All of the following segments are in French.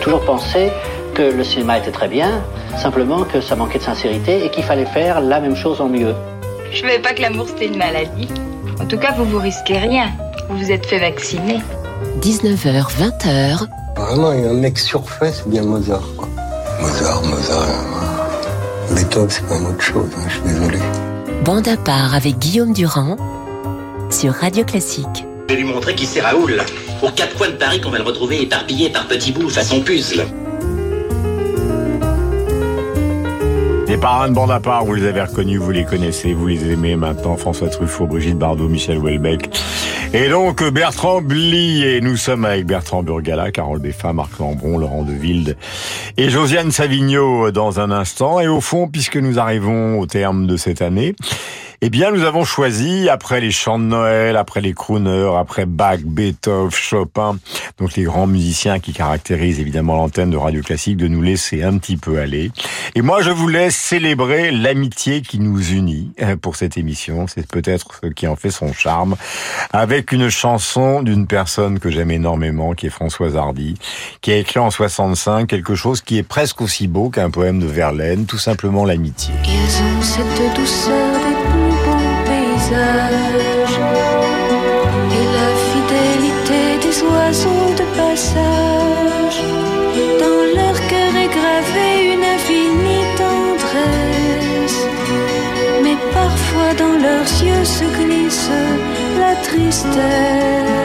toujours pensé que le cinéma était très bien, simplement que ça manquait de sincérité et qu'il fallait faire la même chose en mieux. Je savais pas que l'amour c'était une maladie. En tout cas, vous vous risquez rien. Vous vous êtes fait vacciner. 19h, 20h. Vraiment, il y a un mec surfait, c'est bien Mozart. Quoi. Mozart, Mozart. euh, Beethoven, c'est quand même autre chose, hein, je suis désolé. Bande à part avec Guillaume Durand sur Radio Classique. Vais lui montrer qui c'est Raoul. Aux quatre coins de Paris qu'on va le retrouver éparpillé par petits bouts façon puzzle. Les parrains de bande à part, vous les avez reconnus, vous les connaissez, vous les aimez maintenant. François Truffaut, Brigitte Bardot, Michel Houellebecq. Et donc Bertrand Blier. Nous sommes avec Bertrand Burgala, Carole Beffa, Marc Lambron, Laurent De Wilde et Josiane Savigno dans un instant. Et au fond, puisque nous arrivons au terme de cette année, eh bien, nous avons choisi, après les chants de Noël, après les crooners, après Bach, Beethoven, Chopin, donc les grands musiciens qui caractérisent évidemment l'antenne de Radio Classique, de nous laisser un petit peu aller. Et moi, je voulais célébrer l'amitié qui nous unit euh, pour cette émission. C'est peut-être ce qui en fait son charme. Avec une chanson d'une personne que j'aime énormément, qui est Françoise Hardy, qui a écrit en 65 quelque chose qui est presque aussi beau qu'un poème de Verlaine, tout simplement l'amitié. Et la fidélité des oiseaux de passage. Dans leur cœur est gravée une infinie tendresse, mais parfois dans leurs yeux se glisse la tristesse.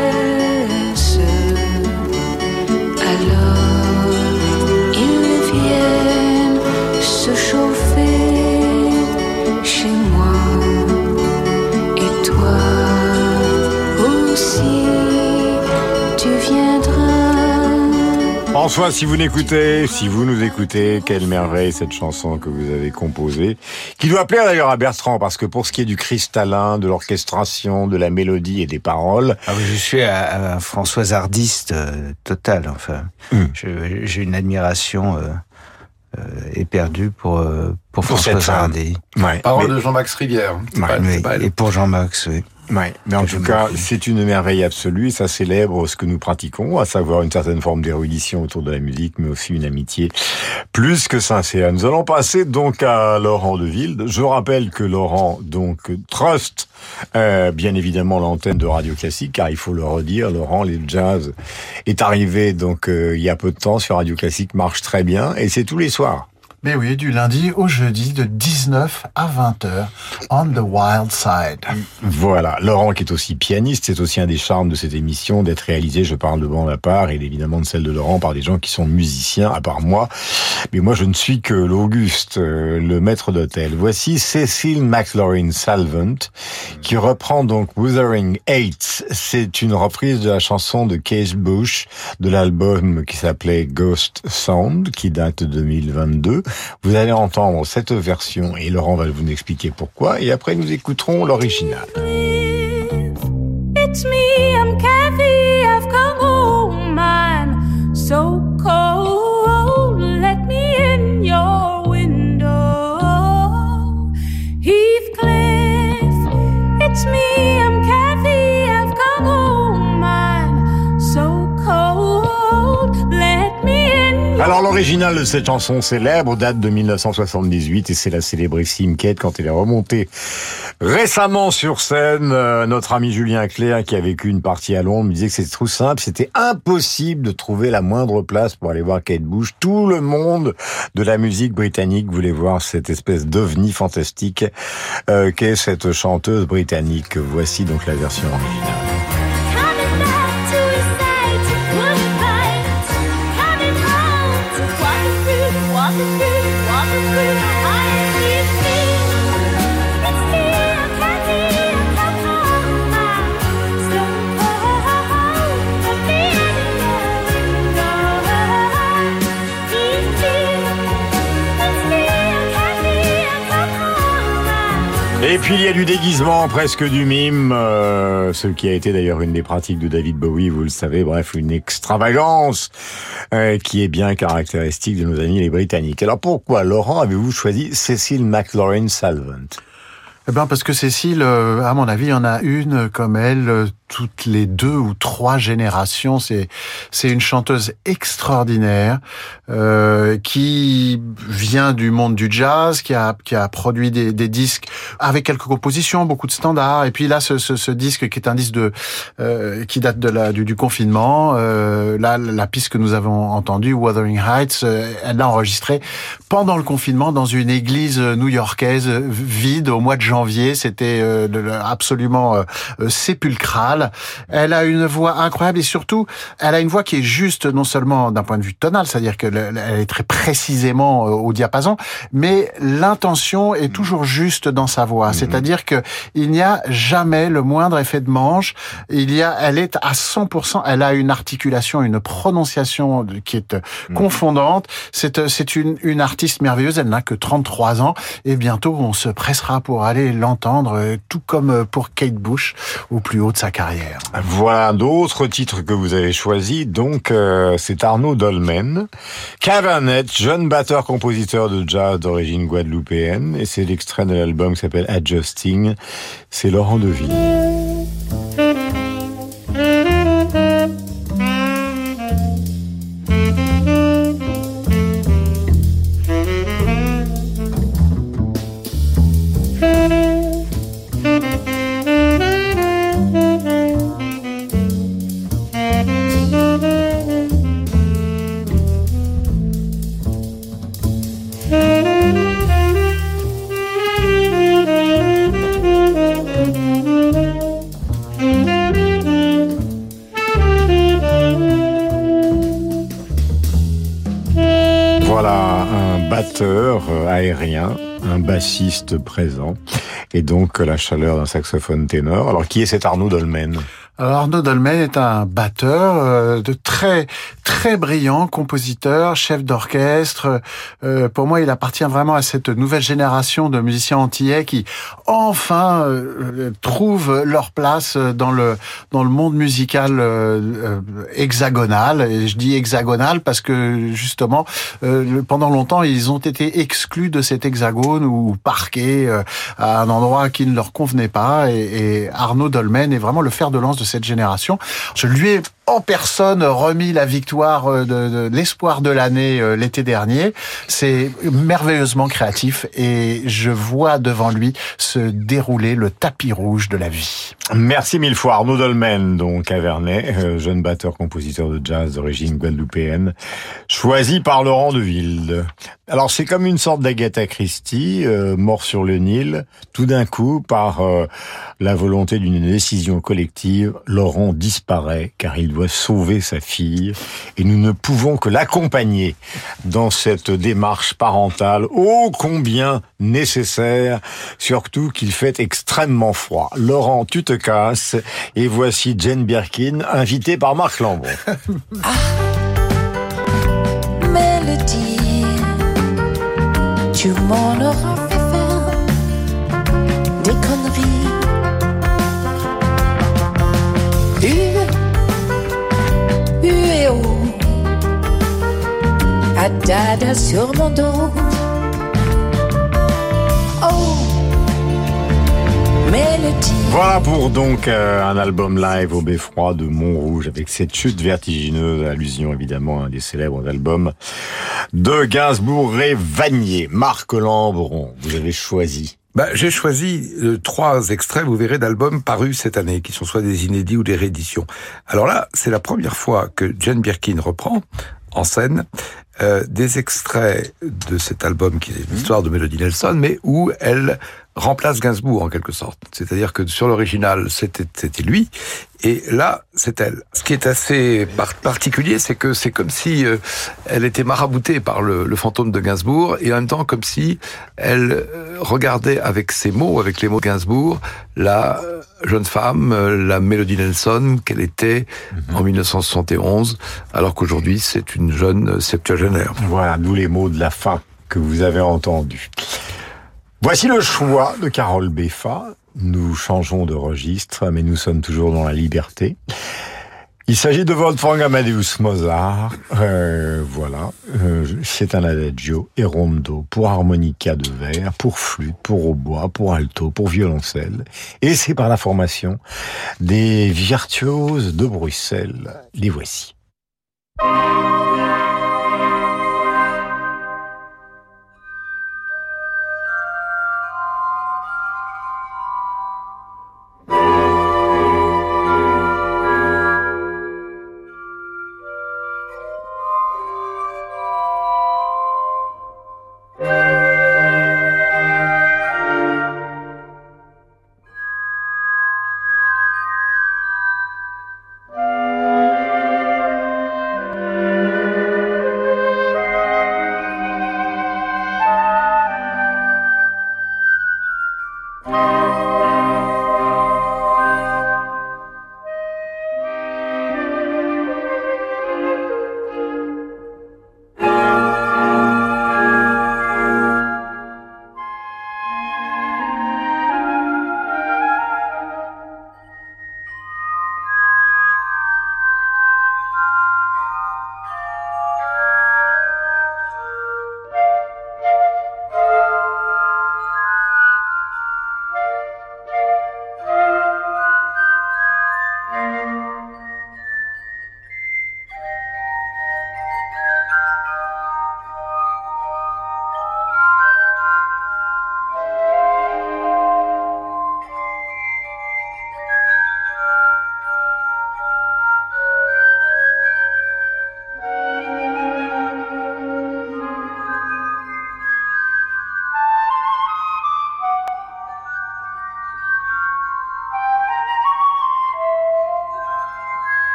François, si vous n'écoutez, si vous nous écoutez, quelle merveille cette chanson que vous avez composée, qui doit plaire d'ailleurs à Bertrand, parce que pour ce qui est du cristallin, de l'orchestration, de la mélodie et des paroles, Ah oui, je suis un, un François Hardiste euh, total. Enfin, Hmm. J'ai une admiration euh, euh, éperdue pour euh, pour, Pour François. Hardy. ouais, Parole mais- de Jean-Max Rivière. C'est Ouais, pas- Oui, et pour Jean-Max, oui. Ouais, mais en tout cas, c'est une merveille absolue et ça célèbre ce que nous pratiquons, à savoir une certaine forme d'érudition autour de la musique, mais aussi une amitié plus que sincère. Nous allons passer donc à Laurent de Wilde. Je rappelle que Laurent, donc, trust, euh, bien évidemment, l'antenne de Radio Classique, car il faut le redire, Laurent, les jazz est arrivé donc euh, il y a peu de temps sur Radio Classique, marche très bien et c'est tous les soirs. Mais oui, du lundi au jeudi de 19 à 20h on the wild side. Voilà, Laurent qui est aussi pianiste, c'est aussi un des charmes de cette émission d'être réalisé, je parle de bande part, et évidemment de celle de Laurent par des gens qui sont musiciens, à part moi. Mais moi, je ne suis que l'Auguste, euh, le maître d'hôtel. Voici Cecil McLaurin Salvant, qui reprend donc Wuthering Heights. C'est une reprise de la chanson de Case Bush, de l'album qui s'appelait Ghost Sound, qui date de 2022. Vous allez entendre cette version, et Laurent va vous expliquer pourquoi, et après nous écouterons l'original. L'original de cette chanson célèbre date de 1978 et c'est la célébrissime Kate quand elle est remontée récemment sur scène. euh, notre ami Julien Clerc qui a vécu une partie à Londres me disait que c'était trop simple, c'était impossible de trouver la moindre place pour aller voir Kate Bush. Tout le monde de la musique britannique voulait voir cette espèce d'ovni fantastique euh, qu'est cette chanteuse britannique. Voici donc la version originale. Et puis il y a du déguisement, presque du mime, euh, ce qui a été d'ailleurs une des pratiques de David Bowie, vous le savez, bref, une extravagance euh, qui est bien caractéristique de nos amis les Britanniques. Alors pourquoi, Laurent, avez-vous choisi Cecil McLaurin Salvant? Eh ben parce que Cécile, euh, à mon avis, y en a une comme elle euh, toutes les deux ou trois générations. C'est c'est une chanteuse extraordinaire euh, qui vient du monde du jazz, qui a qui a produit des, des disques avec quelques compositions, beaucoup de standards. Et puis là, ce, ce, ce disque qui est un disque de euh, qui date de la du, du confinement. Euh, là, la piste que nous avons entendue, Wuthering Heights, euh, elle l'a enregistrée pendant le confinement dans une église new-yorkaise vide au mois de janvier. C'était euh, absolument euh, euh, sépulcral. Elle a une voix incroyable et surtout, elle a une voix qui est juste non seulement d'un point de vue tonal, c'est-à-dire qu'elle elle est très précisément au diapason, mais l'intention est toujours juste dans sa voix. C'est-à-dire que il n'y a jamais le moindre effet de manche. Il y a, elle est à 100%. Elle a une articulation, une prononciation qui est euh, confondante. C'est c'est une, une artiste merveilleuse. Elle n'a que 33 ans et bientôt on se pressera pour aller l'entendre, euh, tout comme euh, pour Kate Bush au plus haut de sa carrière. Voilà d'autres titres que vous avez choisis. Donc, euh, c'est Arnaud Dolmen, Cavernet, jeune batteur-compositeur de jazz d'origine guadeloupéenne. Et c'est l'extrait de l'album qui s'appelle Adjusting. C'est Laurent Deville. Aérien, un bassiste présent, et donc euh, la chaleur d'un saxophone ténor. Alors qui est cet Arnaud Dolmen? Arnaud Dolmen est un batteur euh, de très très brillant, compositeur, chef d'orchestre. Euh, pour moi, il appartient vraiment à cette nouvelle génération de musiciens antillais qui enfin euh, trouvent leur place dans le dans le monde musical euh, euh, hexagonal. Et je dis hexagonal parce que justement, euh, pendant longtemps, ils ont été exclus de cet hexagone ou parqués à un endroit qui ne leur convenait pas. Et, et Arnaud Dolmen est vraiment le fer de lance de cette génération. Je lui ai en personne remis la victoire euh, de, l'espoir de l'année euh, l'été dernier. C'est merveilleusement créatif et je vois devant lui se dérouler le tapis rouge de la vie. Merci mille fois Arnaud Dolmen, donc à Vernet, euh, jeune batteur-compositeur de jazz d'origine guadeloupéenne, choisi par Laurent Deville. Alors c'est comme une sorte d'Agatha Christie, euh, mort sur le Nil. Tout d'un coup, par la volonté d'une décision collective, Laurent disparaît car il doit sauver sa fille et nous ne pouvons que l'accompagner dans cette démarche parentale ô combien nécessaire, surtout qu'il fait extrêmement froid. Laurent, tu te casses et voici Jane Birkin, invitée par Marc Lambron. Mélodie, dada sur mon dos. Oh, mélodie. Voilà pour donc euh, un album live au Beffroi de Montrouge avec cette chute vertigineuse, allusion évidemment à un des célèbres albums de Gainsbourg et Vanier. Marc Lambron, vous avez choisi. Bah, j'ai choisi euh, trois extraits, vous verrez, d'albums parus cette année, qui sont soit des inédits ou des rééditions. Alors là, c'est la première fois que Jane Birkin reprend en scène euh, des extraits de cet album qui est l'histoire de Melody Nelson, mais où elle remplace Gainsbourg en quelque sorte. C'est-à-dire que sur l'original, c'était lui, et là, c'est elle. Ce qui est assez par- particulier, c'est que c'est comme si euh, elle était maraboutée par le, le fantôme de Gainsbourg, et en même temps comme si elle euh, regardait avec ses mots, avec les mots de Gainsbourg, la euh, jeune femme, la Melody Nelson qu'elle était en 1971, alors qu'aujourd'hui c'est une jeune septuagénaire. Voilà, d'où les mots de la fin que vous avez entendus. Voici le choix de Carole Beffa. Nous changeons de registre, mais nous sommes toujours dans la liberté. Il s'agit de Wolfgang Amadeus Mozart. Euh, voilà, Euh, c'est un adagio et rondo pour harmonica de verre, pour flûte, pour hautbois, pour alto, pour violoncelle. Et c'est par la formation des virtuoses de Bruxelles. Les voici.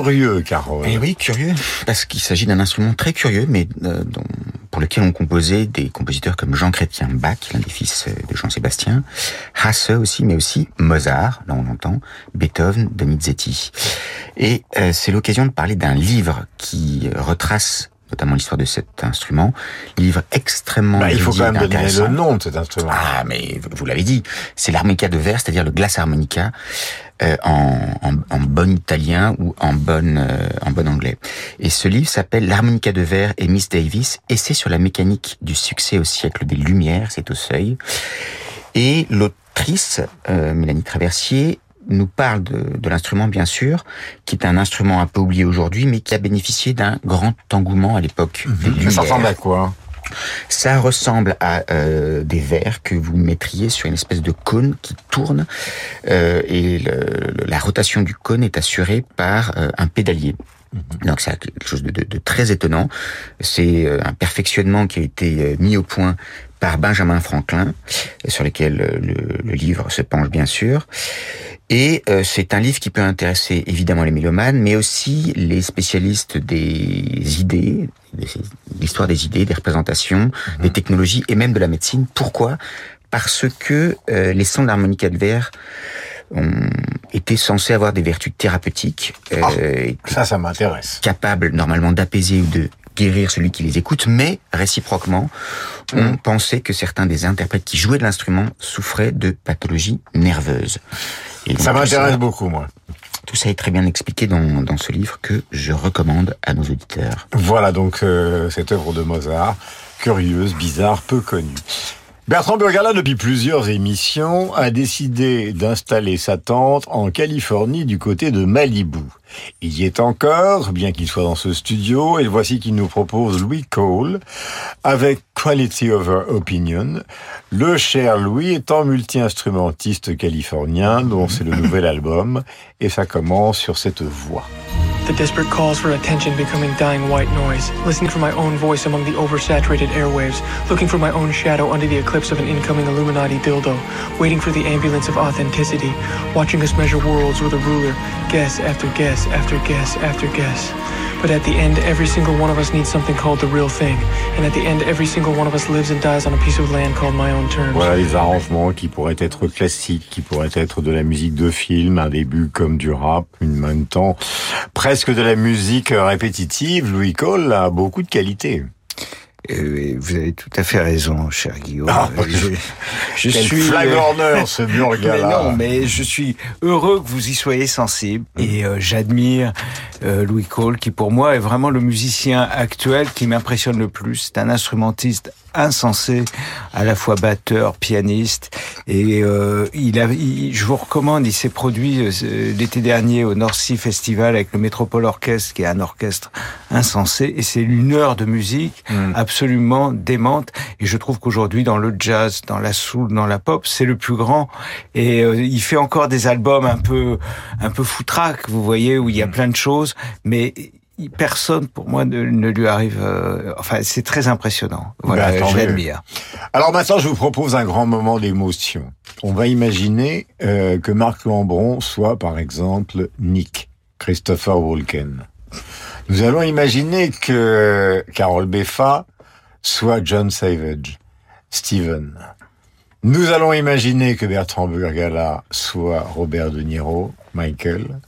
Curieux, Carole. Eh oui, curieux, parce qu'il s'agit d'un instrument très curieux, mais euh, dont- pour lequel ont composé des compositeurs comme Jean Chrétien Bach, l'un des fils euh, de Jean-Sébastien, Hasse aussi, mais aussi Mozart, là on l'entend, Beethoven, Donizetti. Et euh, c'est l'occasion de parler d'un livre qui retrace notamment l'histoire de cet instrument, livre extrêmement Bah, il faut quand même donner le nom de cet instrument. Ah, mais vous- vous l'avez dit, c'est l'harmonica de verre, c'est-à-dire le glace harmonica euh, en, en, en bon italien ou en bon, euh, en bon anglais. Et ce livre s'appelle L'harmonica de verre et Miss Davis, c'est sur la mécanique du succès au siècle des Lumières, c'est au seuil. Et l'autrice, euh, Mélanie Traversier, nous parle de, de l'instrument, bien sûr, qui est un instrument un peu oublié aujourd'hui, mais qui a bénéficié d'un grand engouement à l'époque des Ça ressemble à quoi? Ça ressemble à euh, des verres que vous mettriez sur une espèce de cône qui tourne euh, et le- la rotation du cône est assurée par euh, un pédalier. Donc c'est quelque chose de, de- de très étonnant. C'est un perfectionnement qui a été mis au point par Benjamin Franklin, sur lequel euh, le, le livre se penche bien sûr. Et euh, c'est un livre qui peut intéresser évidemment les mélomanes, mais aussi les spécialistes des idées, des- l'histoire des idées, des représentations, des technologies et même de la médecine. Pourquoi? Parce que euh, les sons de l'harmonica de verre ont été censés avoir des vertus thérapeutiques, euh, étaient Ça, ça m'intéresse. capables normalement d'apaiser ou de guérir celui qui les écoute, mais réciproquement, on pensait que certains des interprètes qui jouaient de l'instrument souffraient de pathologies nerveuses. Et Ça m'intéresse beaucoup, moi. Tout ça est très bien expliqué dans, dans ce livre que je recommande à nos auditeurs. Voilà donc euh, cette œuvre de Mozart, curieuse, bizarre, peu connue. Bertrand Burgala, depuis plusieurs émissions, a décidé d'installer sa tente en Californie du côté de Malibu. Il y est encore, bien qu'il soit dans ce studio, et voici qu'il nous propose Louis Cole avec Quality Over Opinion. Le cher Louis étant multi-instrumentiste californien, dont c'est le nouvel album, et ça commence sur cette voix. The desperate calls for attention becoming dying white noise. Listening for my own voice among the oversaturated airwaves. Looking for my own shadow under the eclipse of an incoming Illuminati dildo. Waiting for the ambulance of authenticity. Watching us measure worlds with a ruler. Guess after guess after guess after guess. But at the end, every single one of us needs something called the real thing. And at the end, every single one of us lives and dies on a piece of land called my own terms. Voilà les arrangements qui pourraient être classiques, qui pourraient être de la musique de film, un début comme du rap, en même temps presque de la musique répétitive. Louis Cole a beaucoup de qualités. Euh, vous avez tout à fait raison, cher Guillaume. Ah, Euh, je, je quel suis flagorneur, ce Burgala. Mais non, mais je suis heureux que vous y soyez sensible et euh, j'admire euh, Louis Cole, qui pour moi est vraiment le musicien actuel qui m'impressionne le plus. C'est un instrumentiste insensé, à la fois batteur, pianiste, et euh, il a, il- je vous recommande, il s'est produit euh, l'été dernier au North Sea Festival avec le Métropole Orchestre, qui est un orchestre insensé, et c'est une heure de musique absolument démente, et je trouve qu'aujourd'hui, dans le jazz, dans la soul, dans la pop, c'est le plus grand, et euh, il fait encore des albums un peu, un peu foutraque, vous voyez, où il y a plein de choses, mais personne pour moi ne, ne lui arrive. euh, enfin, c'est très impressionnant. Voilà, Ben, je l'admire. Alors maintenant, je vous propose un grand moment d'émotion. On va imaginer euh, que Marc Lambron soit, par exemple, Nick, Christopher Walken. Nous allons imaginer que Carol Beffa soit John Savage, Steven. Nous allons imaginer que Bertrand Burgala soit Robert De Niro, Michael.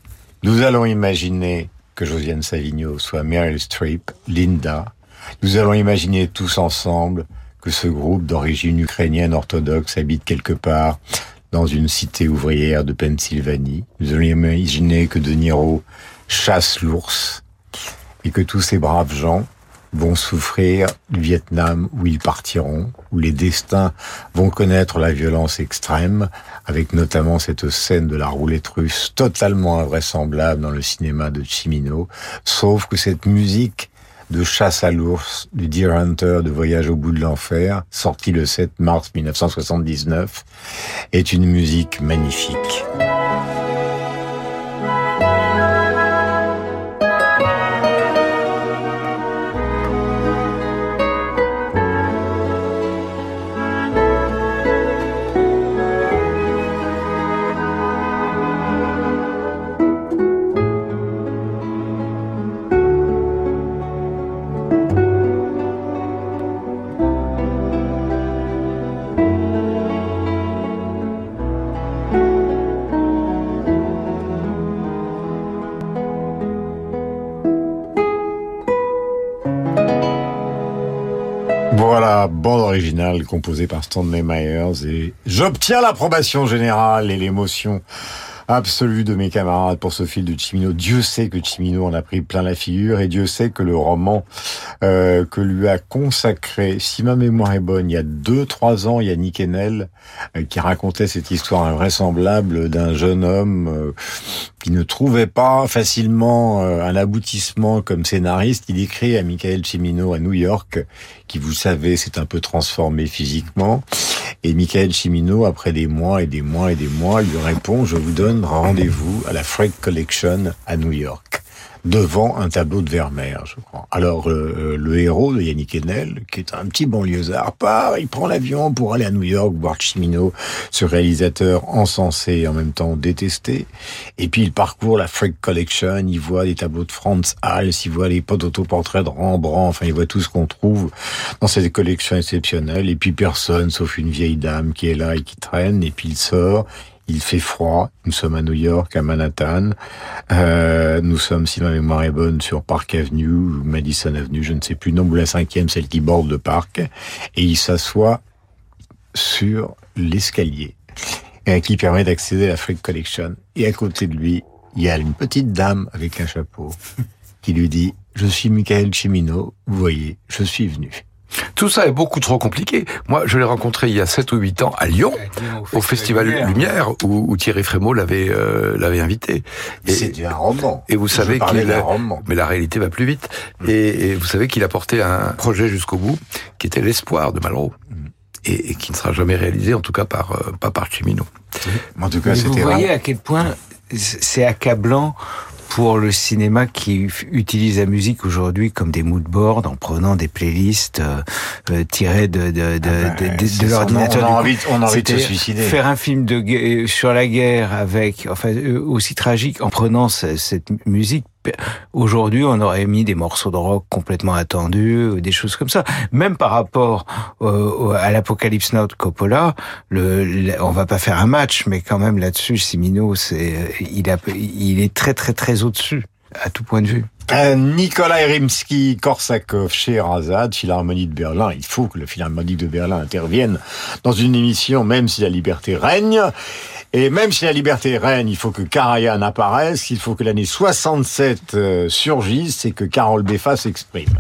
Nous allons imaginer que Josiane Savigno soit Meryl Streep, Linda. Nous allons imaginer tous ensemble que ce groupe d'origine ukrainienne orthodoxe habite quelque part dans une cité ouvrière de Pennsylvanie. Nous allons imaginer que De Niro chasse l'ours et que tous ces braves gens vont souffrir du Vietnam où ils partiront, où les destins vont connaître la violence extrême, avec notamment cette scène de la roulette russe totalement invraisemblable dans le cinéma de Chimino, sauf que cette musique de chasse à l'ours, du Deer Hunter, de Voyage au bout de l'enfer, sorti le 7 mars 1979, est une musique magnifique. Originale composée par Stanley Myers et j'obtiens l'approbation générale et l'émotion absolue de mes camarades pour ce film de Chimino. Dieu sait que Chimino en a pris plein la figure et Dieu sait que le roman euh, que lui a consacré, si ma mémoire est bonne, il y a deux, trois ans, il y a Nick Enel euh, qui racontait cette histoire invraisemblable d'un jeune homme euh, qui ne trouvait pas facilement euh, un aboutissement comme scénariste. Il écrit à Michael Cimino à New York, qui, vous savez, s'est un peu transformé physiquement. Et Michael Cimino, après des mois et des mois et des mois, lui répond, je vous donne rendez-vous à la Frick Collection à New York devant un tableau de Vermeer, je crois. Alors, euh, le héros de Yannick Enel, qui est un petit banlieusard, part, il prend l'avion pour aller à New York voir Chimino, ce réalisateur encensé et en même temps détesté. Et puis, il parcourt la Frick Collection, il voit des tableaux de Franz Hals, il voit les autoportraits de Rembrandt, enfin, il voit tout ce qu'on trouve dans cette collection exceptionnelle. Et puis, personne, sauf une vieille dame qui est là et qui traîne, et puis il sort, Il fait froid. Nous sommes à New York, à Manhattan. Euh, nous sommes, si ma mémoire est bonne, sur Park Avenue Madison Avenue, je ne sais plus, non, ou la cinquième, celle qui borde le parc. Et il s'assoit sur l'escalier euh, qui permet d'accéder à la Freak Collection. Et à côté de lui, il y a une petite dame avec un chapeau qui lui dit « Je suis Michael Cimino, vous voyez, je suis venu. » Tout ça est beaucoup trop compliqué. Moi, je l'ai rencontré il y a 7 ou 8 ans à Lyon, au Festival Lumière, où, où Thierry Frémaux l'avait euh, l'avait invité. C'est un roman. Et vous Je savez qu'il roman. mais la réalité va plus vite. Et, et vous savez qu'il a porté un projet jusqu'au bout, qui était l'espoir de Malraux. Et, et qui ne sera jamais réalisé, en tout cas par euh, pas par Chimino. En tout Mais vous voyez à quel point c'est accablant pour le cinéma qui utilise la musique aujourd'hui comme des moodboards en prenant des playlists euh, euh, tirées de, de, de, bah, de, ça, l'ordinateur. on a envie- on a envie de se suicider. Faire un film de euh, sur la guerre avec, enfin, euh, aussi tragique en prenant ce- cette musique. Aujourd'hui, on aurait mis des morceaux de rock complètement attendus, euh, des choses comme ça. Même par rapport euh, à l'Apocalypse Now de Coppola, le- on va pas faire un match, mais quand même là-dessus, Simino, c'est, euh, il, a, il est très très très au-dessus à tout point de vue. Un Nikolai Rimsky, Korsakov, Scheherazade, Philharmonie de Berlin. Il faut que le Philharmonie de Berlin intervienne dans une émission, même si la liberté règne. Et même si la liberté règne, il faut que Karajan apparaisse, il faut que l'année 67 euh, surgisse et que Carole Beffa s'exprime.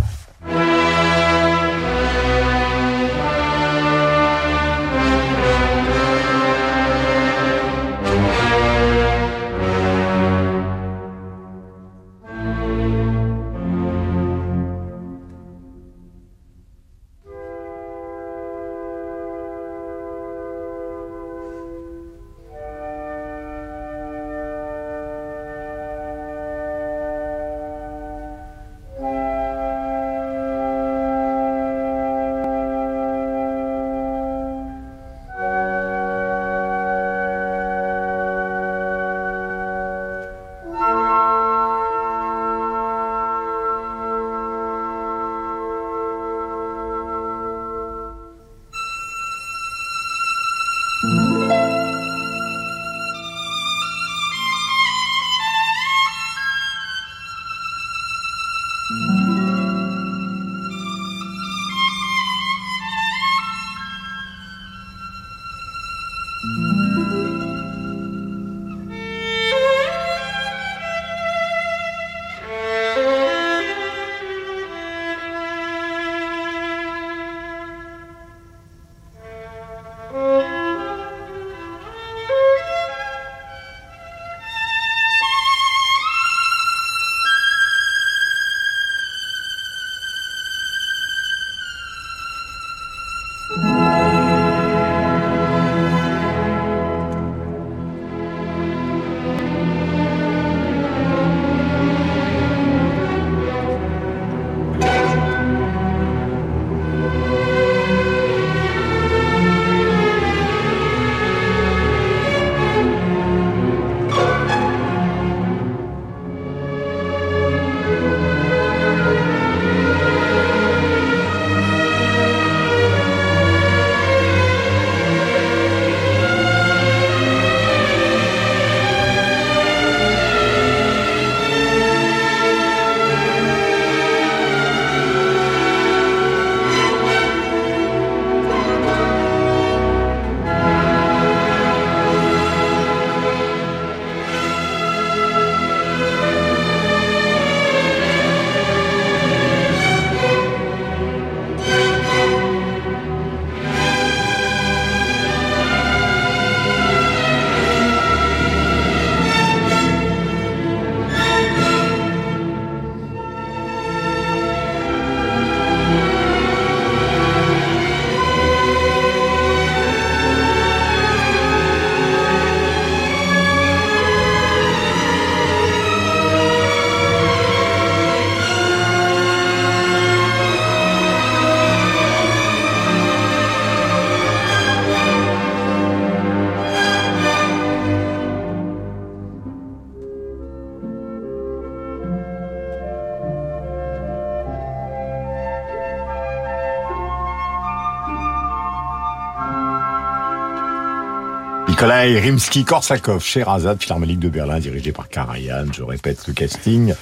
Nikolai Rimsky-Korsakov, Sherazade, Philharmonique de Berlin, dirigé par Karajan. Je répète le casting.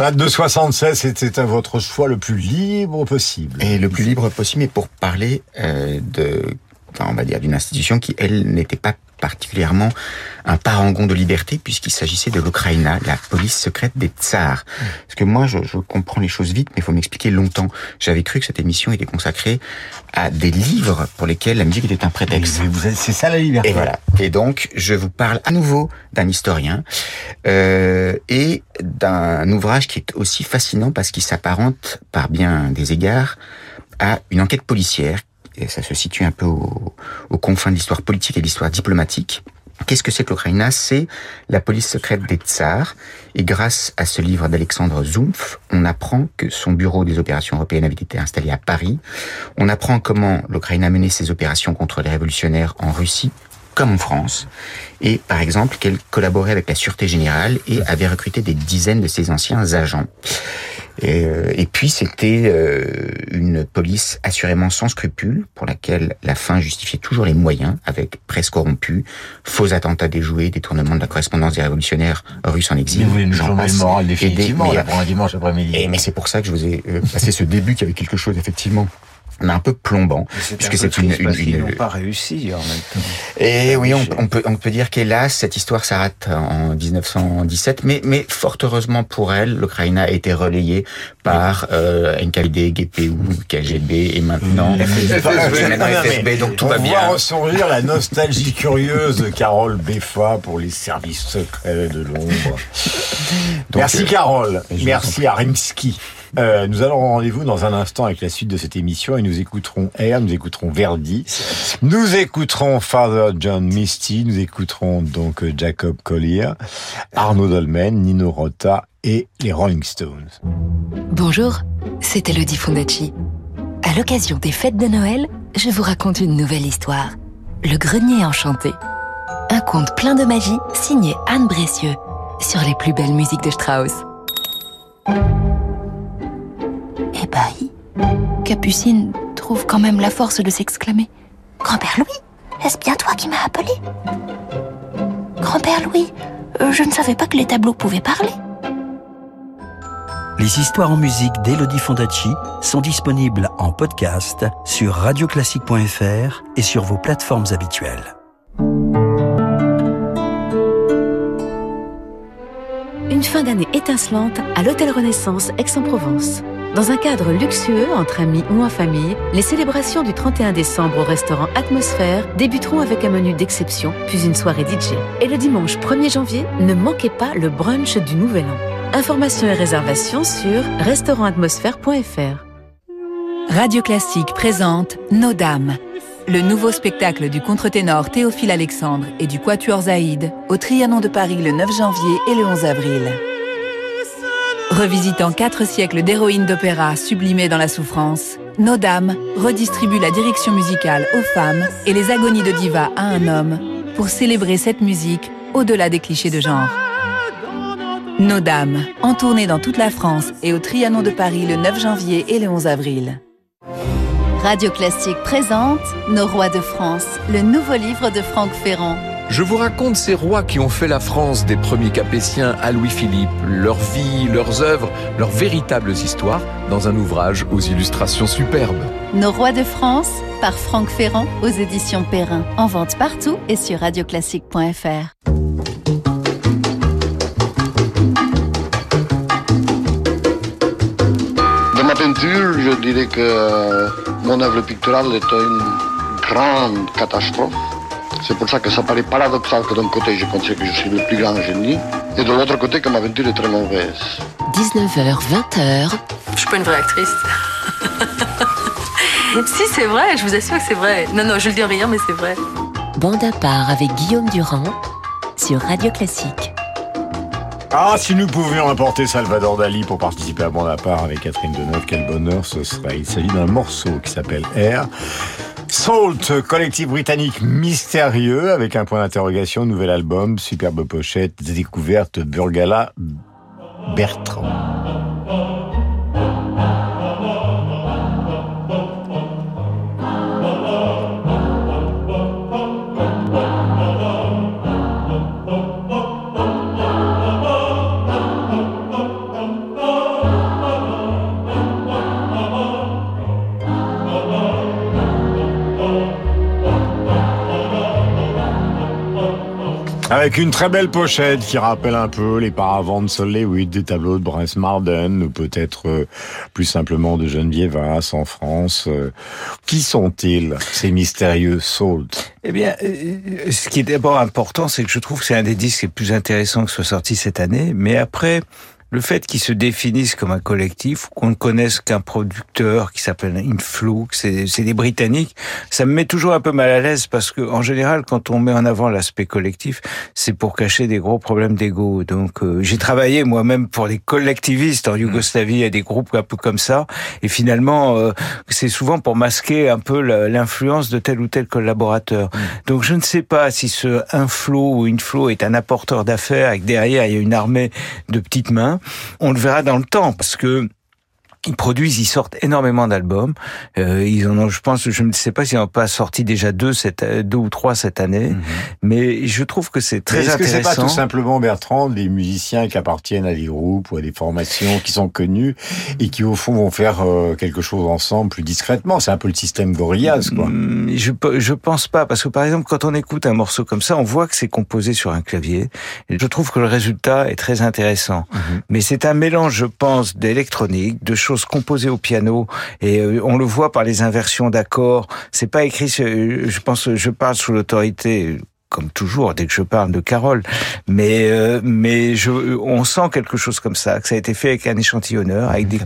22-76, c'était à votre choix le plus libre possible. Et le plus libre possible, mais pour parler euh, de, on d'une institution qui, elle, n'était pas particulièrement un parangon de liberté, puisqu'il s'agissait de l'Ukraina, la police secrète des tsars. Parce que moi, je, je comprends les choses vite, mais il faut m'expliquer longtemps. J'avais cru que cette émission était consacrée à des livres pour lesquels la musique était un prétexte. C'est ça la liberté. Et voilà. Et donc, je vous parle à nouveau d'un historien euh, et d'un ouvrage qui est aussi fascinant parce qu'il s'apparente par bien des égards à une enquête policière. Et ça se situe un peu au, aux confins de l'histoire politique et de l'histoire diplomatique. Qu'est-ce que c'est que l'Ukraina C'est la police secrète des tsars. Et grâce à ce livre d'Alexandre Zumpf, on apprend que son bureau des opérations européennes avait été installé à Paris. On apprend comment l'Ukraine a mené ses opérations contre les révolutionnaires en Russie, comme en France. Et par exemple, qu'elle collaborait avec la Sûreté Générale et avait recruté des dizaines de ses anciens agents. Et, euh, et puis c'était euh, une police assurément sans scrupules, pour laquelle la fin justifiait toujours les moyens, avec presse corrompue, faux attentats déjoués, détournement de la correspondance des révolutionnaires russes en exil. J'en journée morale Et des- définitivement, mais- là, pour un dimanche après-midi. et mais c'est pour ça que je vous ai euh, passé ce début qui avait quelque chose effectivement un peu plombant, puisque c'est une, une, une- n'ont pas réussi en même temps. et oui, on, on peut, on peut dire qu'hélas, cette histoire s'arrête en 1917, mais, mais fort heureusement pour elle, l'Ukraine a été relayée par euh, NKVD, GPU, KGB et maintenant, FSB. donc tout on va voit bien. ressurgir la nostalgie curieuse de Carole Beffa pour les services secrets de l'ombre. Merci euh, Carole, merci à Rimsky. Euh, nous allons rendez-vous dans un instant avec la suite de cette émission et nous écouterons Air, nous écouterons Verdi, nous écouterons Father John Misty, nous écouterons donc euh, Jacob Collier, Arnaud Dolmen, Nino Rota et les Rolling Stones. Bonjour, c'est Elodie Fondacci. À l'occasion des fêtes de Noël, je vous raconte une nouvelle histoire. Le grenier enchanté. Un conte plein de magie signé Anne Bressieux sur les plus belles musiques de Strauss. Ébahi, Capucine trouve quand même la force de s'exclamer. Grand-père Louis, est-ce bien toi qui m'as appelé? Grand-père Louis, euh, je ne savais pas que les tableaux pouvaient parler. Les histoires en musique d'Elodie Fondacci sont disponibles en podcast sur radioclassique.fr et sur vos plateformes habituelles. Une fin d'année étincelante à l'Hôtel Renaissance Aix-en-Provence. Dans un cadre luxueux, entre amis ou en famille, les célébrations du 31 décembre au restaurant Atmosphère débuteront avec un menu d'exception, puis une soirée DJ. Et le dimanche 1er janvier, ne manquez pas le brunch du Nouvel An. Informations et réservations sur restaurantatmosphère.fr. Radio Classique présente Nos Dames, le nouveau spectacle du contre-ténor Théophile Alexandre et du Quatuor Zaïd au Trianon de Paris le 9 janvier et le 11 avril. Revisitant quatre siècles d'héroïnes d'opéra sublimées dans la souffrance, Nos Dames redistribue la direction musicale aux femmes et les agonies de diva à un homme pour célébrer cette musique au-delà des clichés de genre. Nos Dames, en tournée dans toute la France et au Trianon de Paris le 9 janvier et le 11 avril. Radio Classique présente Nos rois de France, le nouveau livre de Franck Ferrand. Je vous raconte ces rois qui ont fait la France des premiers Capétiens à Louis-Philippe, leur vie, leurs œuvres, leurs véritables histoires, dans un ouvrage aux illustrations superbes. Nos rois de France par Franck Ferrand aux éditions Perrin. En vente partout et sur radioclassique.fr. De ma peinture, je dirais que euh, mon œuvre picturale est une grande catastrophe. C'est pour ça que ça paraît paradoxal que d'un côté je considère que je suis le plus grand génie et de l'autre côté que ma peinture est très mauvaise. 19h, 20h, Je suis pas une vraie actrice. si, c'est vrai, je vous assure que c'est vrai. Non, non, je le dis en riant, mais c'est vrai. bande à part avec Guillaume Durand sur Radio Classique. Ah, si nous pouvions apporter Salvador Dali pour participer à Bande à part avec Catherine Deneuve, quel bonheur ce serait. Il s'agit d'un morceau qui s'appelle Air. Salt, collectif britannique mystérieux, avec un point d'interrogation, nouvel album, superbe pochette, découverte Burgala Bertrand. Avec une très belle pochette qui rappelle un peu les paravents de Sol Lewitt, des tableaux de Bryce Marden, ou peut-être euh, plus simplement de Geneviève Haas en France. Euh, Qui sont-ils, ces mystérieux Salt Eh bien, euh, ce qui est d'abord important, c'est que je trouve que c'est un des disques les plus intéressants qui soit sorti cette année. Mais après, le fait qu'ils se définissent comme un collectif, qu'on ne connaisse qu'un producteur qui s'appelle Inflow, que c'est des Britanniques, ça me met toujours un peu mal à l'aise parce que en général, quand on met en avant l'aspect collectif, c'est pour cacher des gros problèmes d'ego. Donc, euh, j'ai travaillé moi-même pour des collectivistes en Yougoslavie, il y a des groupes un peu comme ça, et finalement, euh, c'est souvent pour masquer un peu l'influence de tel ou tel collaborateur. Donc, je ne sais pas si ce Inflow ou Inflow est un apporteur d'affaires et que derrière il y a une armée de petites mains. On le verra dans le temps parce que ils produisent, ils sortent énormément d'albums. Euh, ils en ont, je pense, je ne sais pas s'ils n'ont pas sorti déjà deux, cette, deux ou trois cette année, mais je trouve que c'est très Est-ce que c'est intéressant. pas tout simplement, Bertrand, des musiciens qui appartiennent à des groupes ou à des formations qui sont connus et qui, au fond, vont faire euh, quelque chose ensemble plus discrètement? C'est un peu le système Gorillaz, quoi. Mm, Je, je pense pas, parce que par exemple, quand on écoute un morceau comme ça, on voit que c'est composé sur un clavier. Et je trouve que le résultat est très intéressant. Mais c'est un mélange, je pense, d'électronique, de choses composées au piano, et euh, on le voit par les inversions d'accords. C'est pas écrit, sur- je pense, je parle sous l'autorité comme toujours, dès que je parle de Carole, mais euh, mais je, on sent quelque chose comme ça, que ça a été fait avec un échantillonneur, avec des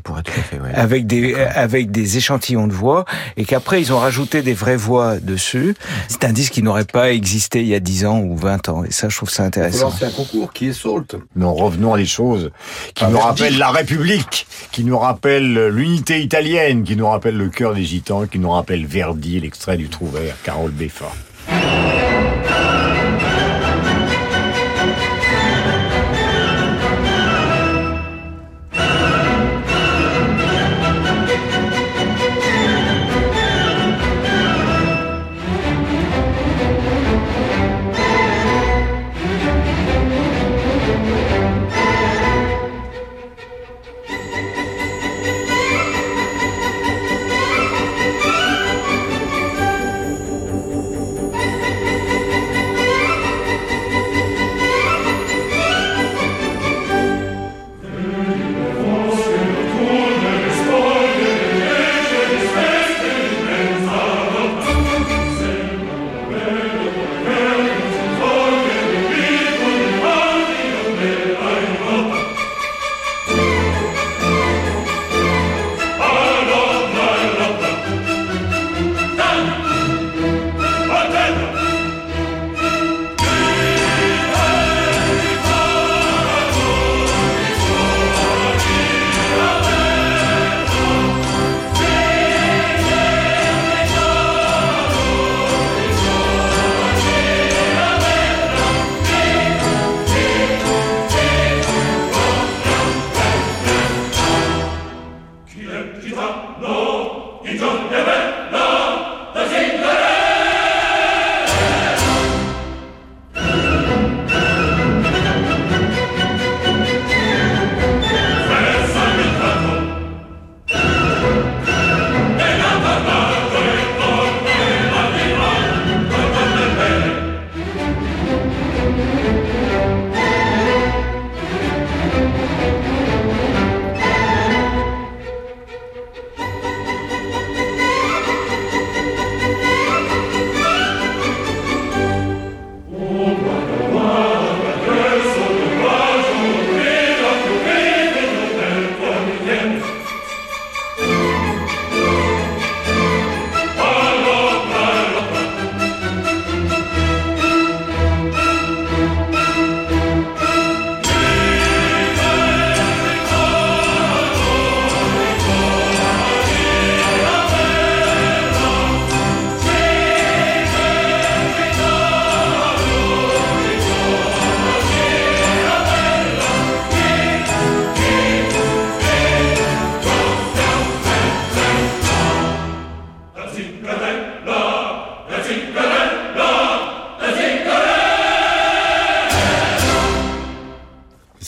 avec des avec des échantillons de voix, et qu'après ils ont rajouté des vraies voix dessus. C'est un disque qui n'aurait pas existé il y a 10 ans ou 20 ans, et ça je trouve ça intéressant. un concours qui est Salt. Non, revenons à des choses qui nous Verdi. rappellent la République, qui nous rappellent l'unité italienne, qui nous rappellent le cœur des gitans, qui nous rappellent Verdi, l'extrait du Trouvert, Carole Beffa.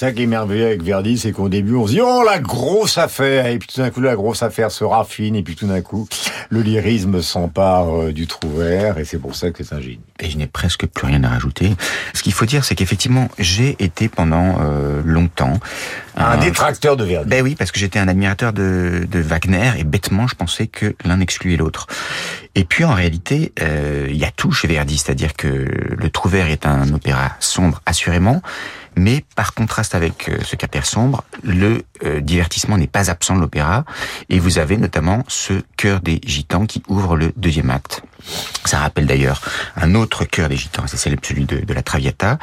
Ça qui est merveilleux avec Verdi, c'est qu'au début, on se dit, oh, la grosse affaire, et puis tout d'un coup, la grosse affaire se raffine, et puis tout d'un coup, le lyrisme s'empare euh, du trouvère, et c'est pour ça que c'est un génie. Et je n'ai presque plus rien à rajouter. Ce qu'il faut dire, c'est qu'effectivement, j'ai été pendant euh, longtemps Un détracteur de Verdi. Ben oui, parce que j'étais un admirateur de, de Wagner et bêtement, je pensais que l'un excluait l'autre. Et puis en réalité, euh, il y a tout chez Verdi, c'est-à-dire que le Trouvère est un opéra sombre, assurément, mais par contraste avec euh, ce caractère sombre, le euh, divertissement n'est pas absent de l'opéra, et vous avez notamment ce chœur des gitans qui ouvre le deuxième acte. Ça rappelle d'ailleurs un autre chœur des gitans, c'est celui de, de la Traviata.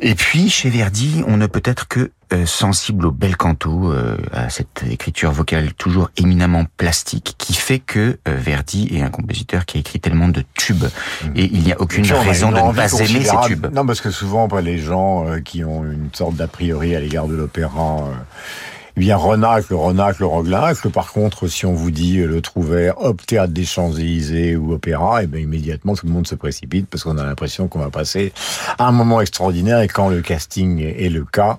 Et puis, chez Verdi, on ne peut être que euh, sensible au bel canto, euh, à cette écriture vocale toujours éminemment plastique, qui fait que euh, Verdi est un compositeur qui a écrit tellement de tubes, et il n'y a aucune puis, raison de ne pas aimer ces tubes. Non, parce que souvent, pas les gens qui ont une sorte d'a priori à l'égard de l'opéra. Eh bien, renacle, renacle, reglacle. Par contre, si on vous dit euh, le Trouvert, hop, théâtre des Champs-Élysées ou opéra, et bien immédiatement tout le monde se précipite parce qu'on a l'impression qu'on va passer un moment extraordinaire. Et quand le casting est le cas,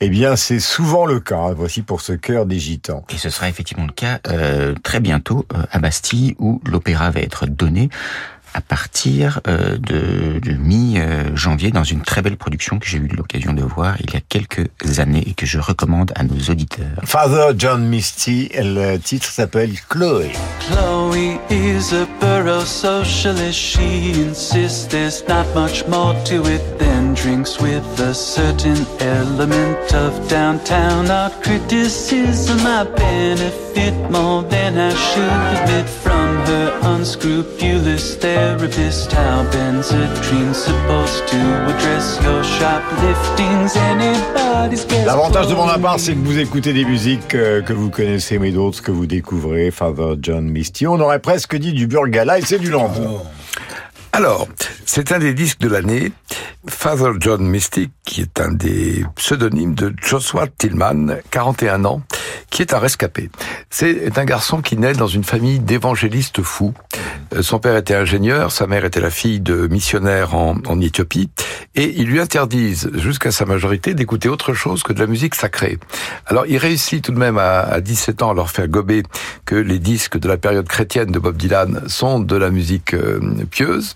eh bien, c'est souvent le cas. Voici pour ce cœur des gitans. Et ce sera effectivement le cas euh, très bientôt euh, à Bastille, où l'opéra va être donné à partir euh, de, de mi-janvier dans une très belle production que j'ai eu l'occasion de voir il y a quelques années et que je recommande à nos auditeurs. Father John Misty, le titre s'appelle Chloé. Chloe is a borough socialist. She insists there's not much more to it than drinks with a certain element of downtown art criticism. I benefit more than I should admit from her unscrupulous therapist. How Benzatrine's supposed to address your shopliftings? Anybody's guess. L'avantage de Bonaparte, c'est que vous écoutez des musiques euh, que vous connaissez, mais d'autres que vous découvrez. Father John Misty. On aurait presque dit du Burgala et c'est du Lambeau. Alors, c'est un des disques de l'année. Father John Mystic, qui est un des pseudonymes de Joshua Tillman, 41 ans, qui est un rescapé. C'est un garçon qui naît dans une famille d'évangélistes fous. Euh, Son père était ingénieur, sa mère était la fille de missionnaires en, Éthiopie, et ils lui interdisent jusqu'à sa majorité d'écouter autre chose que de la musique sacrée. Alors il réussit tout de même à, à 17 ans à leur faire gober que les disques de la période chrétienne de Bob Dylan sont de la musique euh, pieuse,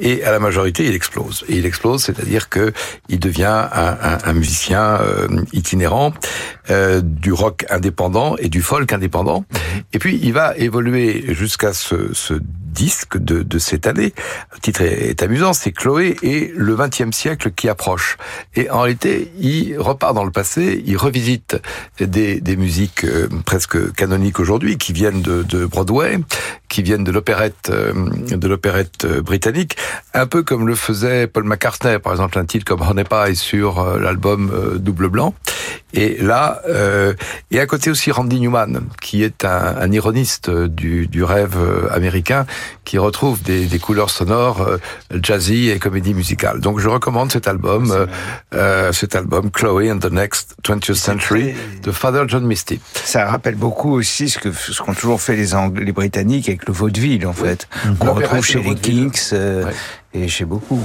et à la majorité il explose. Et il explose, c'est-à-dire que il devient un, un- un musicien euh, itinérant euh, du rock indépendant et du folk indépendant. Et puis il va évoluer jusqu'à ce, ce disque de, de cette année. Le titre est, amusant, c'est Chloé et le XXe siècle qui approche. Et en réalité, il repart dans le passé, il revisite des, des musiques euh, presque canoniques aujourd'hui qui viennent de, de Broadway, qui viennent de l'opérette euh, de l'opérette euh, britannique, un peu comme le faisait Paul McCartney, par exemple un titre comme Honey Pie sur euh, l'album euh, Double Blanc. Et là, euh, et à côté aussi Randy Newman, qui est un, un ironiste du, du rêve euh, américain, qui retrouve des, des couleurs sonores euh, jazzy et comédie musicale. Donc je recommande cet album, euh, euh, cet album Chloe and the Next 20th Century de Father John Misty. Ça rappelle beaucoup aussi ce que ce qu'ont toujours fait les Anglais, les Britanniques avec le vaudeville en fait. On L'opérette retrouve et chez le les. Kings euh, et chez beaucoup.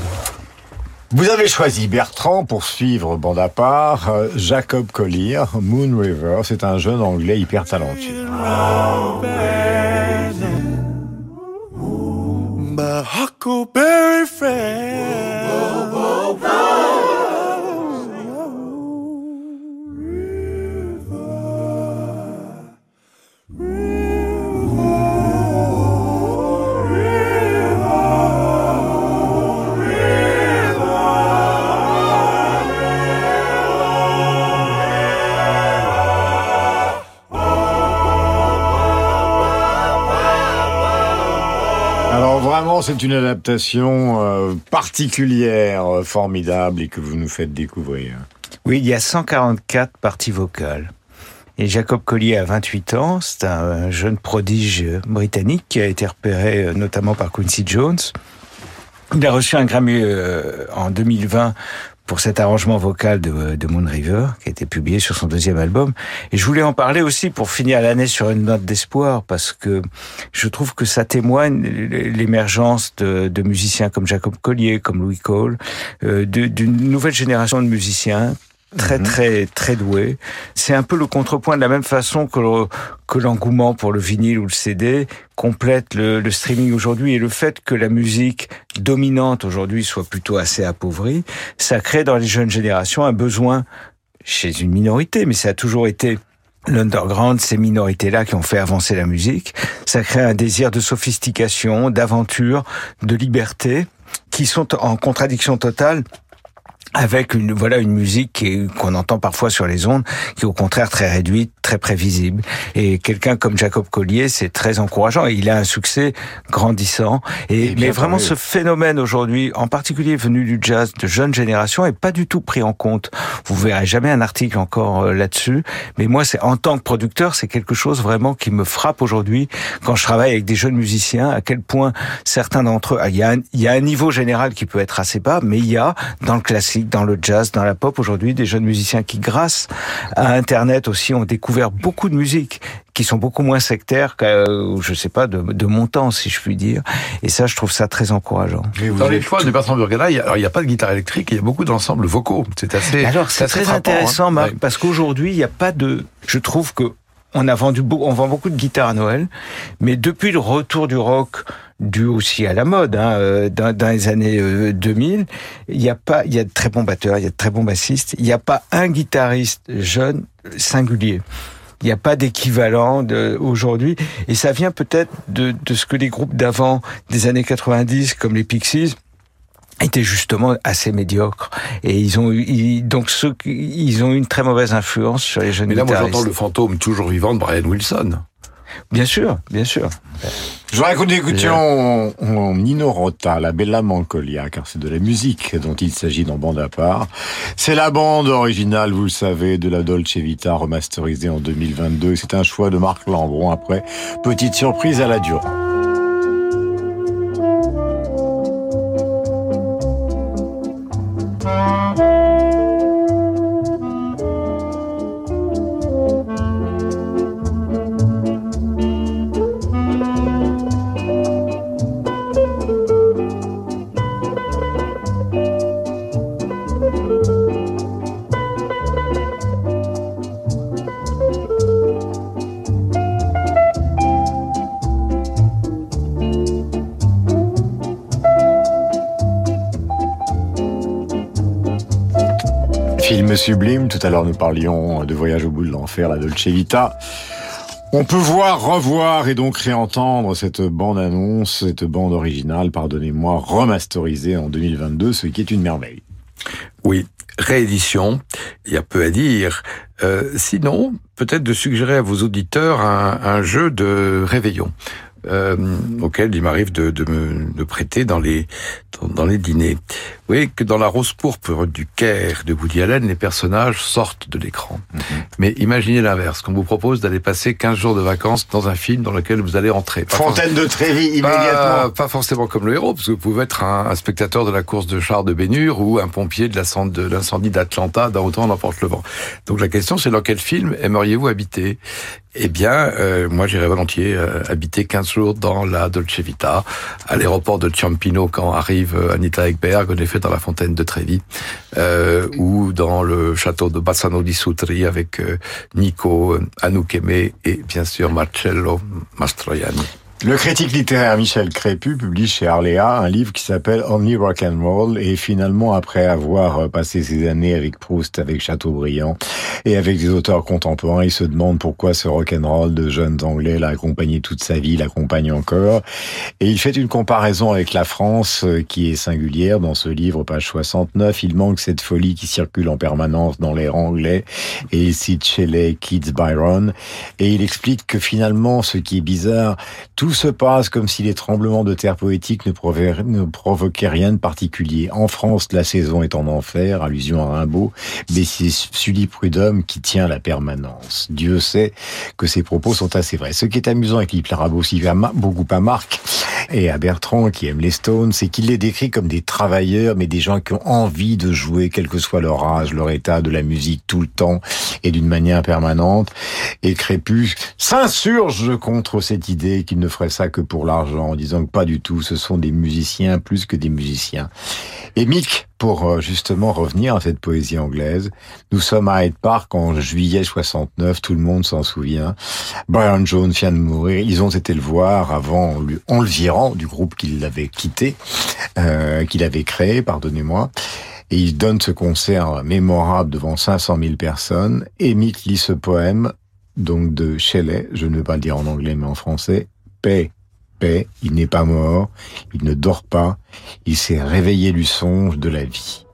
Vous avez choisi Bertrand pour suivre bande à part. euh, Jacob Collier, Moon River, c'est un jeune anglais hyper talentueux. C'est une adaptation euh, particulière, euh, formidable et que vous nous faites découvrir. Oui, il y a 144 parties vocales. Et Jacob Collier a 28 ans, c'est un jeune prodige britannique qui a été repéré euh, notamment par Quincy Jones. Il a reçu un Grammy en 2020 pour cet arrangement vocal de, de Moon River, qui a été publié sur son deuxième album. Et je voulais en parler aussi pour finir l'année sur une note d'espoir, parce que je trouve que ça témoigne l'émergence de, de musiciens comme Jacob Collier, comme Louis Cole, euh, d'une nouvelle génération de musiciens très très très doués. C'est un peu le contrepoint de la même façon que le- que l'engouement pour le vinyle ou le CD complète le, le streaming aujourd'hui et le fait que la musique dominante aujourd'hui soit plutôt assez appauvrie, ça crée dans les jeunes générations un besoin chez une minorité, mais ça a toujours été l'underground, ces minorités-là qui ont fait avancer la musique. Ça crée un désir de sophistication, d'aventure, de liberté, qui sont en contradiction totale avec une voilà une musique qu'on entend parfois sur les ondes qui est au contraire très réduite, très prévisible. Et quelqu'un comme Jacob Collier, c'est très encourageant et il a un succès grandissant. Et, bien mais vraiment ce phénomène aujourd'hui en particulier venu du jazz de jeune génération est pas du tout pris en compte. Vous verrez jamais un article encore euh, là-dessus, mais moi c'est en tant que producteur, c'est quelque chose vraiment qui me frappe aujourd'hui quand je travaille avec des jeunes musiciens à quel point certains d'entre eux il y a un, il y a un niveau général qui peut être assez bas, mais il y a dans le classique, dans le jazz, dans la pop aujourd'hui des jeunes musiciens qui grâce à internet aussi ont découvert beaucoup de musique qui sont beaucoup moins sectaires que euh, je sais pas de, de mon temps si je puis dire et ça je trouve ça très encourageant. Dans les choix de Bertrand Burgala, il a- n'y a pas de guitare électrique, il y a beaucoup d'ensembles vocaux. C'est assez. Alors c'est très frappant, intéressant, hein. Marc, Ouais. parce qu'aujourd'hui il n'y a pas de. Je trouve que on a vendu, on vend beaucoup de guitares à Noël, mais depuis le retour du rock dû aussi à la mode hein, euh, dans, dans les années euh, 2000, il y a pas, il y a de très bons batteurs, il y a de très bons bassistes, il n'y a pas un guitariste jeune singulier. Il n'y a pas d'équivalent aujourd'hui, et ça vient peut-être de, de ce que les groupes d'avant des années 90, comme les Pixies, étaient justement assez médiocres et ils ont eu ils- donc ceux qui- ils ont eu une très mauvaise influence sur les jeunes Mais là, moi, j'entends le fantôme toujours vivant de Brian Wilson. Bien sûr, bien sûr. Je voudrais que nous écoutions en Nino Rota, la Bella Mancolia, car c'est de la musique dont il s'agit dans Bande à part. C'est la bande originale, vous le savez, de la Dolce Vita remasterisée en 2022. C'est un choix de Marc Lambron après petite surprise à la Durand. Sublime, tout à l'heure nous parlions de Voyage au bout de l'enfer, la Dolce Vita. On peut voir, revoir et donc réentendre cette bande-annonce, cette bande originale, pardonnez-moi, remasterisée en 2022, ce qui est une merveille. Oui, réédition, il y a peu à dire. Euh, sinon, peut-être de suggérer à vos auditeurs un, jeu de réveillon. Euh, auquel il m'arrive de, me prêter dans les dans les dîners. Vous voyez que dans la rose pourpre du Caire de Woody Allen, les personnages sortent de l'écran. Mais imaginez l'inverse, qu'on vous propose d'aller passer 15 jours de vacances dans un film dans lequel vous allez rentrer. Pas Fontaine de Trévi, pas- immédiatement. Pas, forcément comme le héros, parce que vous pouvez être un, un spectateur de la course de chars de Bénur ou un pompier de l'incendie d'Atlanta dans Autant n'emporte le vent. Donc la question, c'est dans quel film aimeriez-vous habiter? Eh bien, euh, moi j'irais volontiers euh, habiter 15 jours dans la Dolce Vita, à l'aéroport de Ciampino quand arrive euh, Anita Ekberg, en effet dans la fontaine de Trévi, euh, ou dans le château de Bassano di Sutri avec euh, Nico, euh, Anouk Aimé et bien sûr Marcello Mastroianni. Le critique littéraire Michel Crépu publie chez Arléa un livre qui s'appelle Only Rock and Roll et finalement après avoir euh, passé ses années avec Proust, avec Chateaubriand et avec des auteurs contemporains, il se demande pourquoi ce rock and roll de jeunes anglais l'a accompagné toute sa vie, l'accompagne encore. Et il fait une comparaison avec la France euh, qui est singulière dans ce livre page 69, il manque cette folie qui circule en permanence dans l'air anglais et il cite Shelley, Keats, Byron. Et il explique que finalement ce qui est bizarre tout se passe comme si les tremblements de terre poétiques ne, provoquaient- rien de particulier. En France, la saison est en enfer, allusion à Rimbaud, mais c'est Sully Prudhomme qui tient la permanence. Dieu sait que ces propos sont assez vrais. Ce qui est amusant et qui plaira aussi beaucoup à Marc et à Bertrand qui aime les Stones, c'est qu'il les décrit comme des travailleurs, mais des gens qui ont envie de jouer, quel que soit leur âge, leur état, de la musique tout le temps et d'une manière permanente. Et Crépus s'insurge contre cette idée qu'il ne ferait ça que pour l'argent, en disant que pas du tout, ce sont des musiciens plus que des musiciens. Et Mick pour euh, justement revenir à cette poésie anglaise. Nous sommes à Hyde Park en juillet 69, tout le monde s'en souvient. Brian Jones vient de mourir. Ils ont été le voir avant, en le virant du groupe qu'il avait quitté, euh, qu'il avait créé, pardonnez-moi. Et il donne ce concert mémorable devant 500 000 personnes. Et Mick lit ce poème, donc de Shelley, je ne vais pas le dire en anglais mais en français, paix, il n'est pas mort, il ne dort pas, il s'est réveillé du songe de la vie.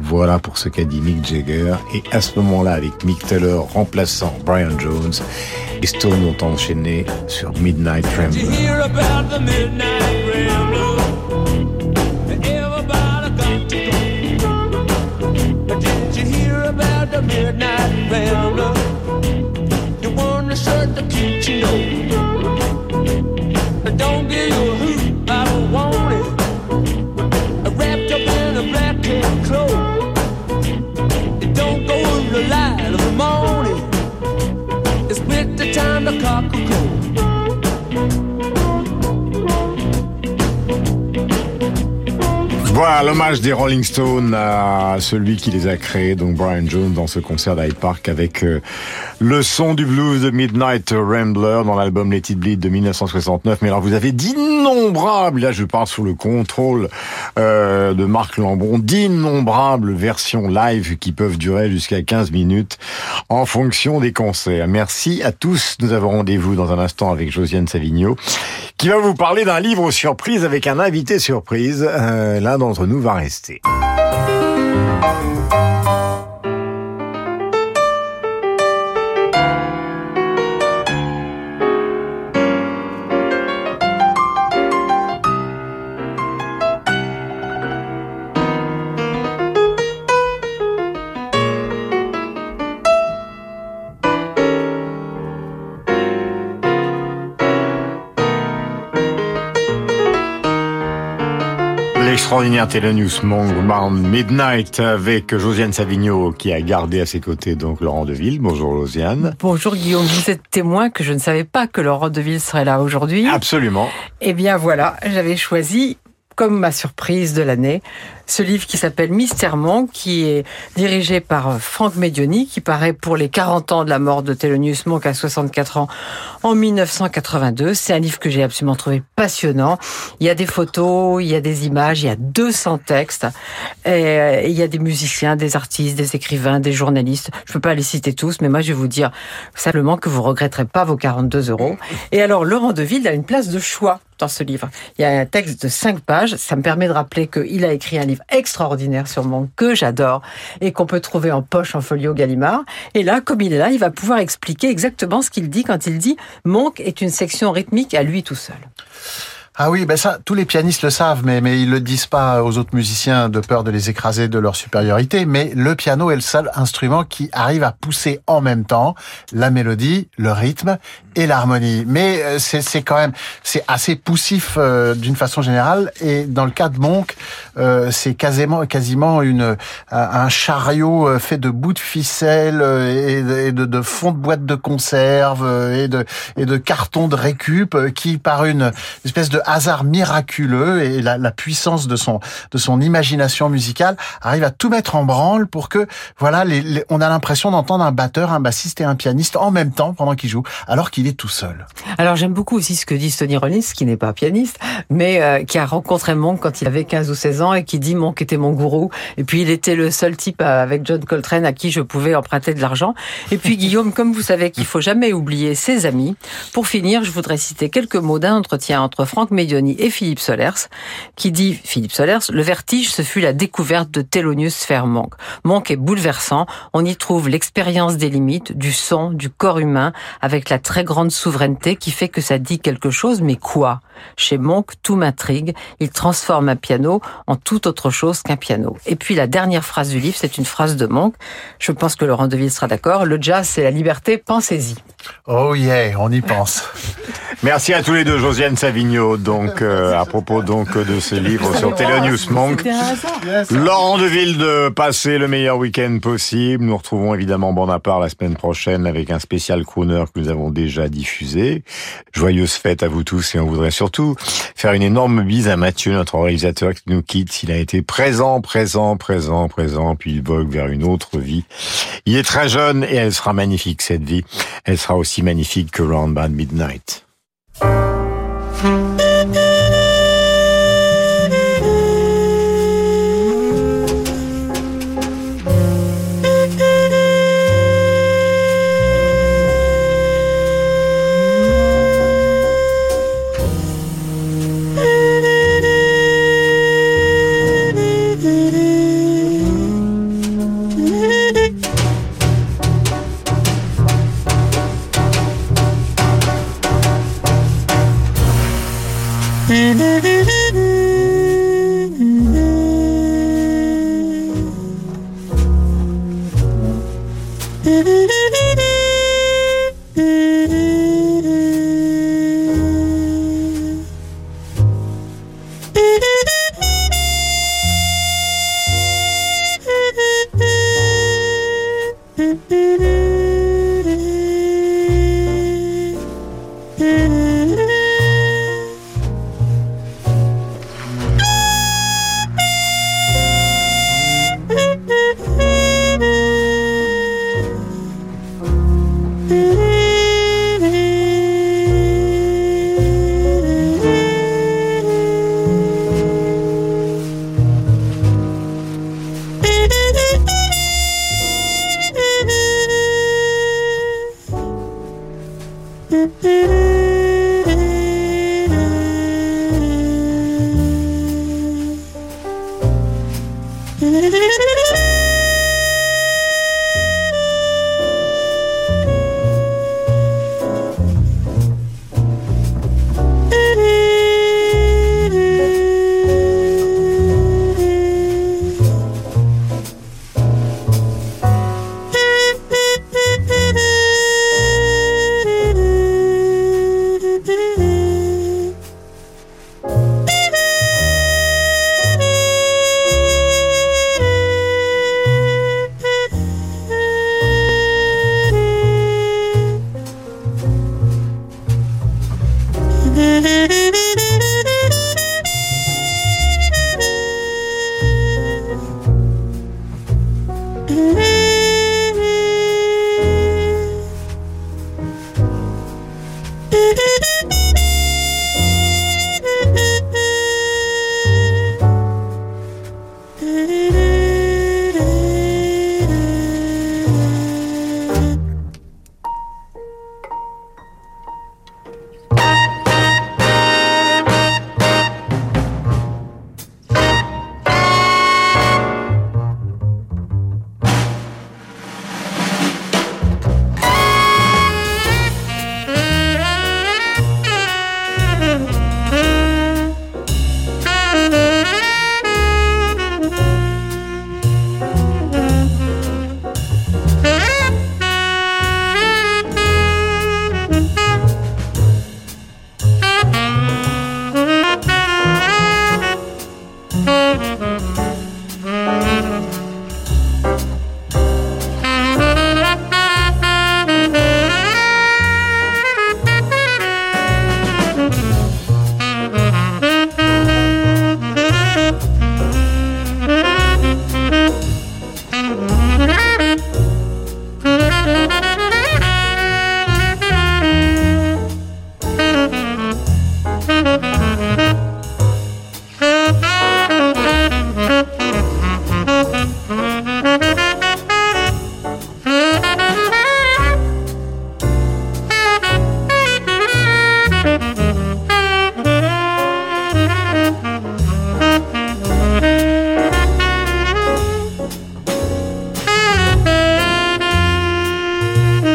Voilà pour ce qu'a dit Mick Jagger. Et à ce moment-là, avec Mick Taylor remplaçant Brian Jones, les Stones ont enchaîné sur Midnight rambler? Don't give you a Voilà l'hommage des Rolling Stones à celui qui les a créés, donc Brian Jones, dans ce concert d'Hyde Park avec euh, le son du blues de Midnight Rambler dans l'album Let It Bleed de 1969. Mais alors vous avez d'innombrables, là je parle sous le contrôle euh, de Marc Lambron, d'innombrables versions live qui peuvent durer jusqu'à 15 minutes en fonction des concerts. Merci à tous. Nous avons rendez-vous dans un instant avec Josiane Savigno qui va vous parler d'un livre surprise avec un invité surprise. Euh, d'entre nous va rester. L'extraordinaire Telenews Monk Midnight avec Josiane Savigno qui a gardé à ses côtés donc Laurent Deville. Bonjour Josiane. Bonjour Guillaume, vous êtes témoin que je ne savais pas que Laurent Deville serait là aujourd'hui. Absolument. Eh bien voilà, j'avais choisi comme ma surprise de l'année ce livre qui s'appelle Mystère Monk, qui est dirigé par euh, Franck Medioni, qui paraît pour les 40 ans de la mort de Thelonious Monk à 64 ans en 1982. C'est un livre que j'ai absolument trouvé passionnant. Il y a des photos, il y a des images, il y a 200 textes, et euh, il y a des musiciens, des artistes, des écrivains, des journalistes. Je peux pas les citer tous, mais moi je vais vous dire simplement que vous regretterez pas vos 42 euros. Et alors Laurent Deville a une place de choix dans ce livre. Il y a un texte de 5 pages. Ça me permet de rappeler qu'il a écrit un livre extraordinaire sur Monk que j'adore et qu'on peut trouver en poche en folio Gallimard. Et là, comme il est là, il va pouvoir expliquer exactement ce qu'il dit quand il dit Monk est une section rythmique à lui tout seul. Ah oui, ben ça, tous les pianistes le savent, mais, mais ils le disent pas aux autres musiciens de peur de les écraser de leur supériorité. Mais le piano est le seul instrument qui arrive à pousser en même temps la mélodie, le rythme et l'harmonie. Mais euh, c'est quand même, c'est assez poussif euh, d'une façon générale. Et dans le cas de Monk, euh, c'est quasiment, quasiment une, un chariot fait de bouts de ficelle et de, de, fonds de boîte de conserve et de, et de cartons de récup qui, par une espèce de hasard miraculeux et la, puissance de son, de son imagination musicale, arrive à tout mettre en branle pour que, voilà, on a l'impression d'entendre un batteur, un bassiste et un pianiste en même temps pendant qu'il joue, alors qu'il est tout seul. Alors j'aime beaucoup aussi ce que dit Tony Rollins, qui n'est pas pianiste, mais euh, qui a rencontré Monk quand il avait 15 ou 16 ans et qui dit Monk était mon gourou. Et puis il était le seul type euh, avec John Coltrane à qui je pouvais emprunter de l'argent. Et puis Guillaume, comme vous savez qu'il faut jamais oublier ses amis, pour finir, je voudrais citer quelques mots d'un entretien entre Franck Medioni et Philippe Solers, qui dit, Philippe Solers, le vertige, ce fut la découverte de Thelonious Monk. Monk est bouleversant, on y trouve l'expérience des limites, du son, du corps humain, avec la très grande souveraineté qui fait que ça dit quelque chose, mais quoi? Chez Monk, tout m'intrigue, il transforme un piano en toute autre chose qu'un piano. Et puis la dernière phrase du livre, c'est une phrase de Monk, je pense que Laurent Deville sera d'accord, le jazz c'est la liberté, pensez-y. Oh yeah, on y pense. Merci à tous les deux, Josiane Savigno, donc euh, à propos donc de ce livre sur Thelonious Monk. Laurent Deville de passer le meilleur week-end possible. Nous retrouvons évidemment Bande à part la semaine prochaine avec un spécial crooner que nous avons déjà diffusé. Joyeuses fêtes à vous tous et on voudrait surtout surtout faire une énorme bise à Mathieu, notre réalisateur qui nous quitte. Il a été présent, présent, présent, présent, puis il vogue vers une autre vie. Il est très jeune et elle sera magnifique, cette vie. Elle sera aussi magnifique que Round Bad Midnight.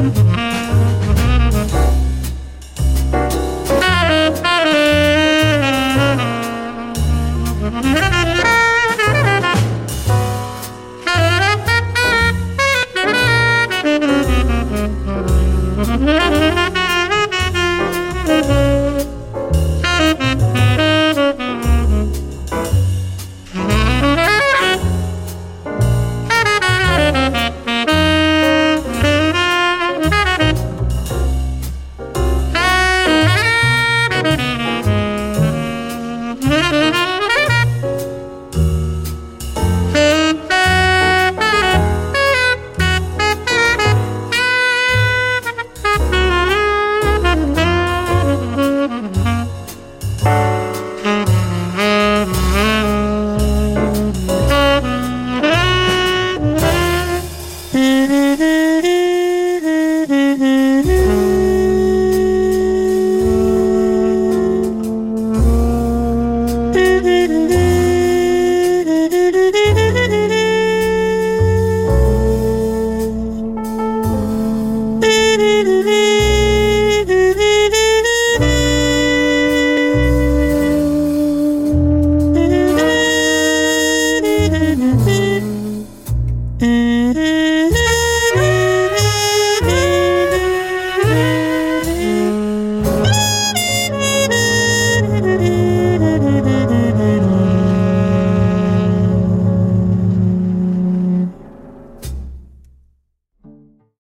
Música